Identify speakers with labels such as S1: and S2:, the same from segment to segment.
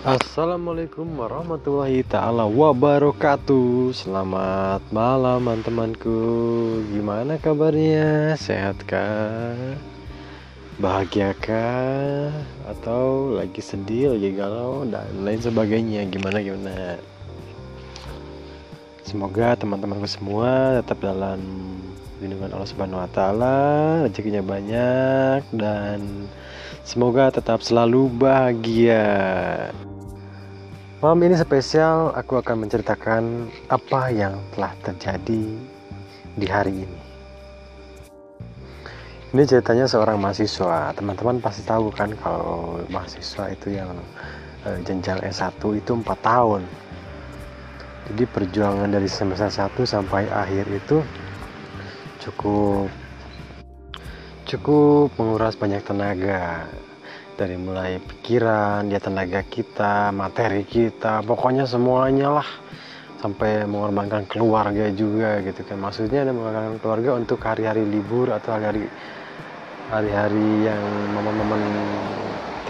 S1: Assalamualaikum warahmatullahi taala wabarakatuh. Selamat malam teman-temanku. Gimana kabarnya? Sehatkah? Bahagiakah? Atau lagi sedih, lagi galau dan lain sebagainya? Gimana gimana? Semoga teman-temanku semua tetap dalam lindungan Allah Subhanahu wa taala, rezekinya banyak dan semoga tetap selalu bahagia. Malam ini spesial aku akan menceritakan apa yang telah terjadi di hari ini. Ini ceritanya seorang mahasiswa. Teman-teman pasti tahu kan kalau mahasiswa itu yang e, jenjang S1 itu 4 tahun. Jadi perjuangan dari semester 1 sampai akhir itu cukup cukup menguras banyak tenaga. Dari mulai pikiran, dia tenaga kita, materi kita, pokoknya semuanya lah. Sampai mengorbankan keluarga juga gitu kan. Maksudnya ada mengorbankan keluarga untuk hari-hari libur atau hari-hari hari-hari yang momen-momen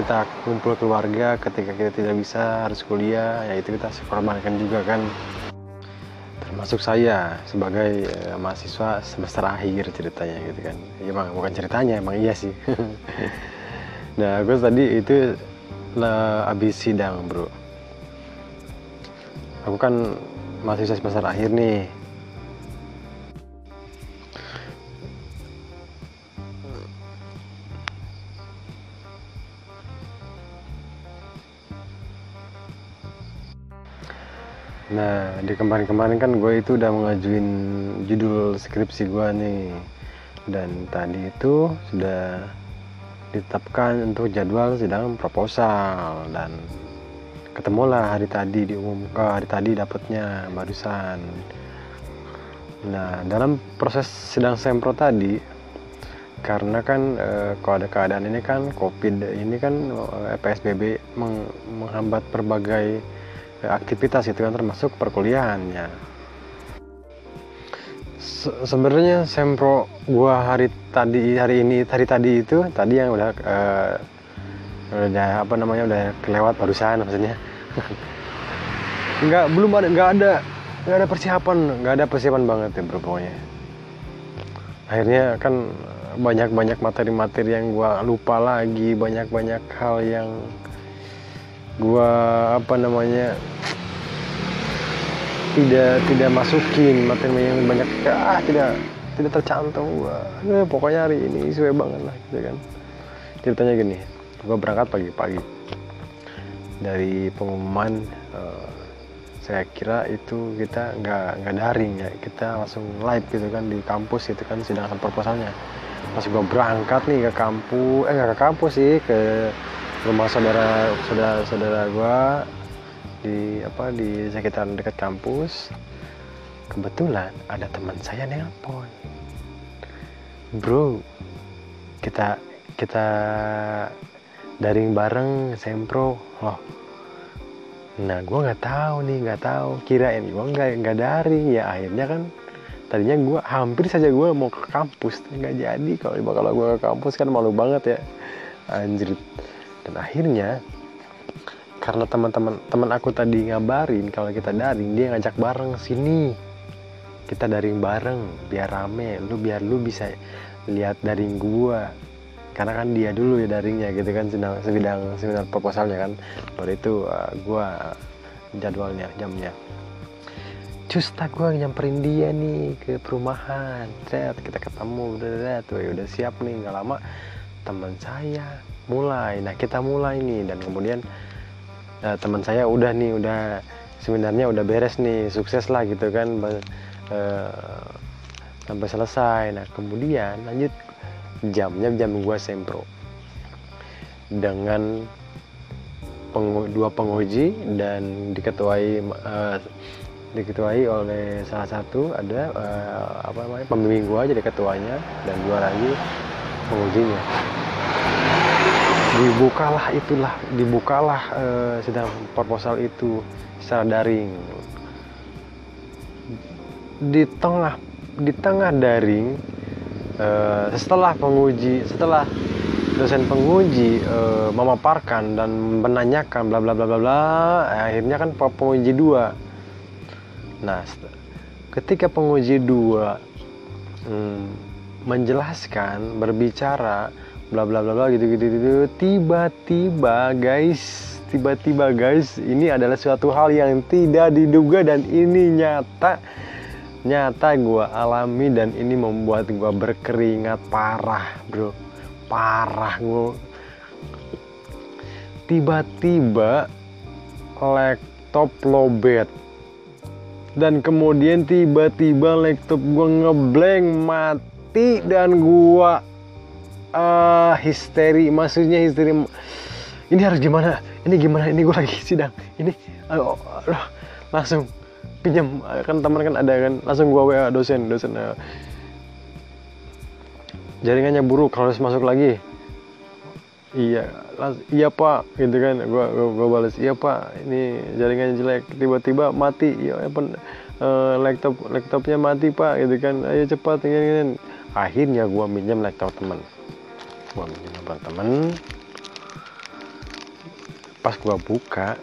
S1: kita kumpul keluarga ketika kita tidak bisa harus kuliah ya itu kita korbankan juga kan termasuk saya sebagai uh, mahasiswa semester akhir ceritanya gitu kan. Ya emang bukan ceritanya emang iya sih. Nah gue tadi itu lah sidang bro. Aku kan mahasiswa semester akhir nih di kemarin-kemarin kan gue itu udah mengajuin judul skripsi gue nih. Dan tadi itu sudah ditetapkan untuk jadwal sidang proposal dan ketemulah hari tadi diumum ke hari tadi dapatnya barusan nah dalam proses sidang sempro tadi karena kan e, kalau ada keadaan ini kan covid ini kan e, psbb meng, menghambat berbagai aktivitas itu kan termasuk perkuliahannya. Sebenarnya sempro gua hari tadi hari ini hari tadi itu tadi yang udah uh, udah apa namanya udah kelewat barusan maksudnya. Nggak belum ada nggak ada nggak ada persiapan nggak ada persiapan banget ya bro pokoknya. Akhirnya kan banyak-banyak materi-materi yang gua lupa lagi banyak-banyak hal yang gua apa namanya tidak tidak masukin materi yang banyak. Ah tidak tidak tercantum gua. Eh, pokoknya hari ini sesuai banget lah gitu kan. Ceritanya gini gua berangkat pagi-pagi. Dari pengumuman uh, saya kira itu kita nggak nggak daring ya. Kita langsung live gitu kan di kampus gitu kan sidang proposalnya pas gua berangkat nih ke kampus eh nggak ke kampus sih ke rumah saudara saudara saudara gua di apa di sekitar dekat kampus. Kebetulan ada teman saya nelpon. Bro kita kita daring bareng sempro. Loh. Nah gue nggak tahu nih nggak tahu. Kirain gue nggak nggak daring. Ya akhirnya kan tadinya gue hampir saja gue mau ke kampus. Nggak jadi. Kalau kalau gue ke kampus kan malu banget ya. Anjir dan akhirnya karena teman-teman teman aku tadi ngabarin kalau kita daring dia ngajak bareng sini. Kita daring bareng biar rame. Lu biar lu bisa lihat daring gua. Karena kan dia dulu ya daringnya gitu kan sedang sedang seminar proposalnya kan. Baru itu uh, gua jadwalnya jamnya. Justa gue nyamperin dia nih ke perumahan. Set, kita ketemu udah udah. Tuh ya udah siap nih. Nggak lama teman saya mulai. Nah kita mulai nih dan kemudian nah, teman saya udah nih udah sebenarnya udah beres nih sukses lah gitu kan uh, sampai selesai. Nah kemudian lanjut jamnya jam gua sempro dengan pengu dua penguji dan diketuai uh, diketuai oleh salah satu ada uh, apa namanya pembimbing gua jadi ketuanya dan dua lagi pengujinya dibukalah itulah dibukalah uh, sidang proposal itu secara daring. Di tengah di tengah daring uh, setelah penguji setelah dosen penguji uh, memaparkan dan menanyakan bla bla bla bla bla akhirnya kan penguji dua. Nah ketika penguji dua hmm, menjelaskan berbicara bla bla bla bla gitu gitu gitu tiba-tiba guys tiba-tiba guys ini adalah suatu hal yang tidak diduga dan ini nyata. Nyata gue alami dan ini membuat gue berkeringat parah bro. Parah gue tiba-tiba laptop lobet. Dan kemudian tiba-tiba laptop gue ngeblank mati dan gue uh, histeri maksudnya histeri ini harus gimana? Ini gimana? Ini gue lagi sidang. Ini aduh, aduh, langsung pinjam kan teman kan ada kan langsung gua WA dosen dosen uh, jaringannya buruk harus masuk lagi. Iya iya pak gitu kan gua, gua balas iya pak ini jaringannya jelek tiba-tiba mati. Ya apa uh, laptop laptopnya mati pak gitu kan. Ayo cepat ini, ini. akhirnya gua minjam laptop teman gua minjam laptop teman pas gua buka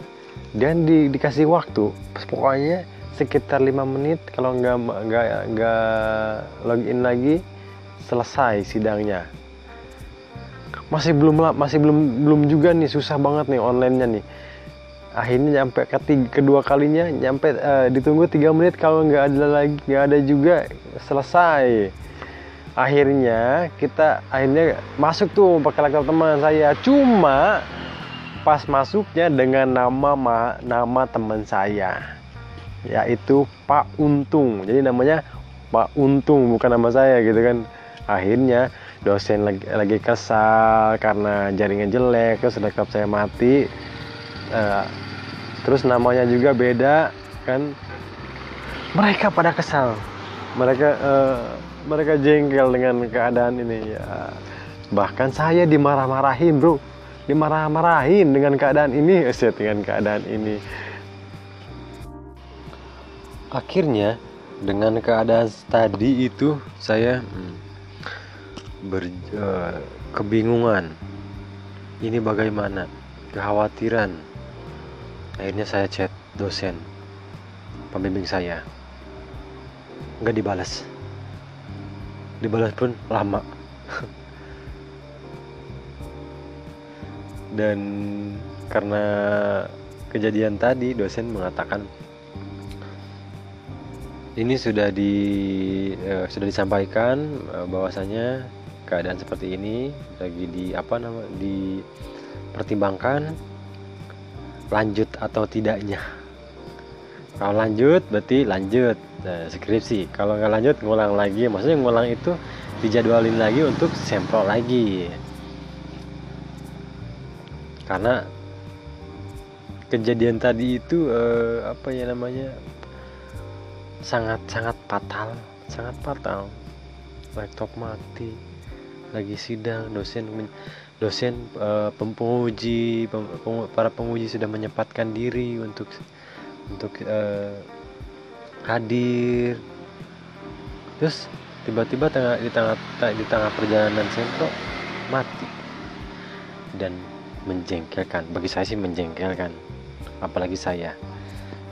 S1: dan di, dikasih waktu. Pas pokoknya sekitar lima menit kalau nggak nggak nggak login lagi selesai sidangnya. Masih belum masih belum belum juga nih susah banget nih onlinenya nih. Akhirnya nyampe ketiga, kedua kalinya nyampe uh, ditunggu tiga menit kalau nggak ada lagi nggak ada juga selesai akhirnya kita akhirnya masuk tuh pakai laptop teman saya cuma pas masuknya dengan nama ma, nama teman saya yaitu Pak Untung. Jadi namanya Pak Untung bukan nama saya gitu kan. Akhirnya dosen lagi, lagi kesal karena jaringan jelek, terus laptop saya mati. Uh, terus namanya juga beda kan. Mereka pada kesal. Mereka uh, mereka jengkel dengan keadaan ini ya. Bahkan saya dimarah-marahin, Bro. Dimarah-marahin dengan keadaan ini, Set dengan keadaan ini. Akhirnya dengan keadaan tadi itu saya hmm, ber, uh, kebingungan. Ini bagaimana? Kekhawatiran. Akhirnya saya chat dosen pembimbing saya. Nggak dibalas dibalas pun lama. Dan karena kejadian tadi dosen mengatakan ini sudah di uh, sudah disampaikan uh, bahwasanya keadaan seperti ini lagi di apa nama dipertimbangkan lanjut atau tidaknya kalau lanjut berarti lanjut nah, skripsi. Kalau nggak lanjut ngulang lagi. Maksudnya ngulang itu dijadwalin lagi untuk sampel lagi. Karena kejadian tadi itu uh, apa ya namanya sangat sangat fatal sangat fatal. Laptop mati lagi sidang dosen dosen uh, penguji pem, para penguji sudah menyempatkan diri untuk untuk uh, hadir. Terus tiba-tiba tengah di tengah di tengah perjalanan sentro mati. Dan menjengkelkan. Bagi saya sih menjengkelkan. Apalagi saya.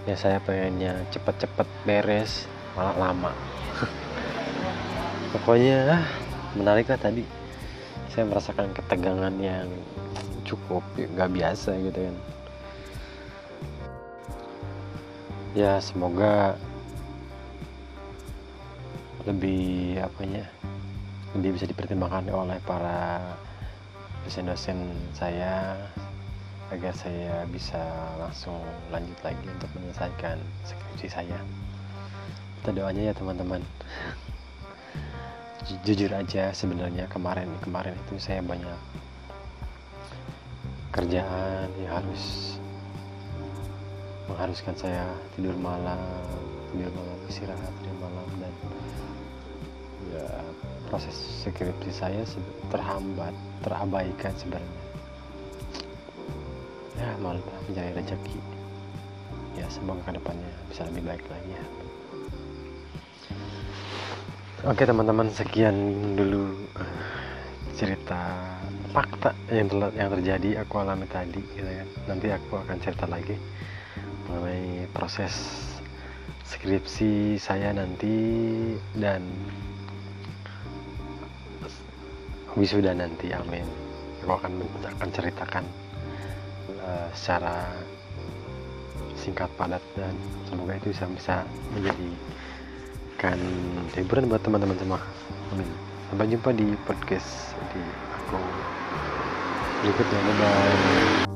S1: Ya saya pengennya cepet-cepet beres malah lama. Pokoknya ah, menarik lah tadi. Saya merasakan ketegangan yang cukup nggak biasa gitu kan ya semoga lebih apanya lebih bisa dipertimbangkan oleh para dosen-dosen saya agar saya bisa langsung lanjut lagi untuk menyelesaikan skripsi saya. Kita doanya ya teman-teman. Jujur aja sebenarnya kemarin kemarin itu saya banyak kerjaan yang harus mengharuskan saya tidur malam tidur malam istirahat tidur malam dan ya proses skripsi saya terhambat terabaikan sebenarnya. Ya malah mencari rezeki. Ya semoga ke depannya bisa lebih baik lagi ya. Oke teman-teman sekian dulu cerita fakta yang yang terjadi aku alami tadi gitu kan nanti aku akan cerita lagi mengenai proses skripsi saya nanti dan wisuda nanti amin. Aku akan akan ceritakan uh, secara singkat padat dan semoga itu bisa bisa menjadikan hiburan buat teman-teman semua. Amin. Sampai jumpa di podcast di aku berikutnya. Bye bye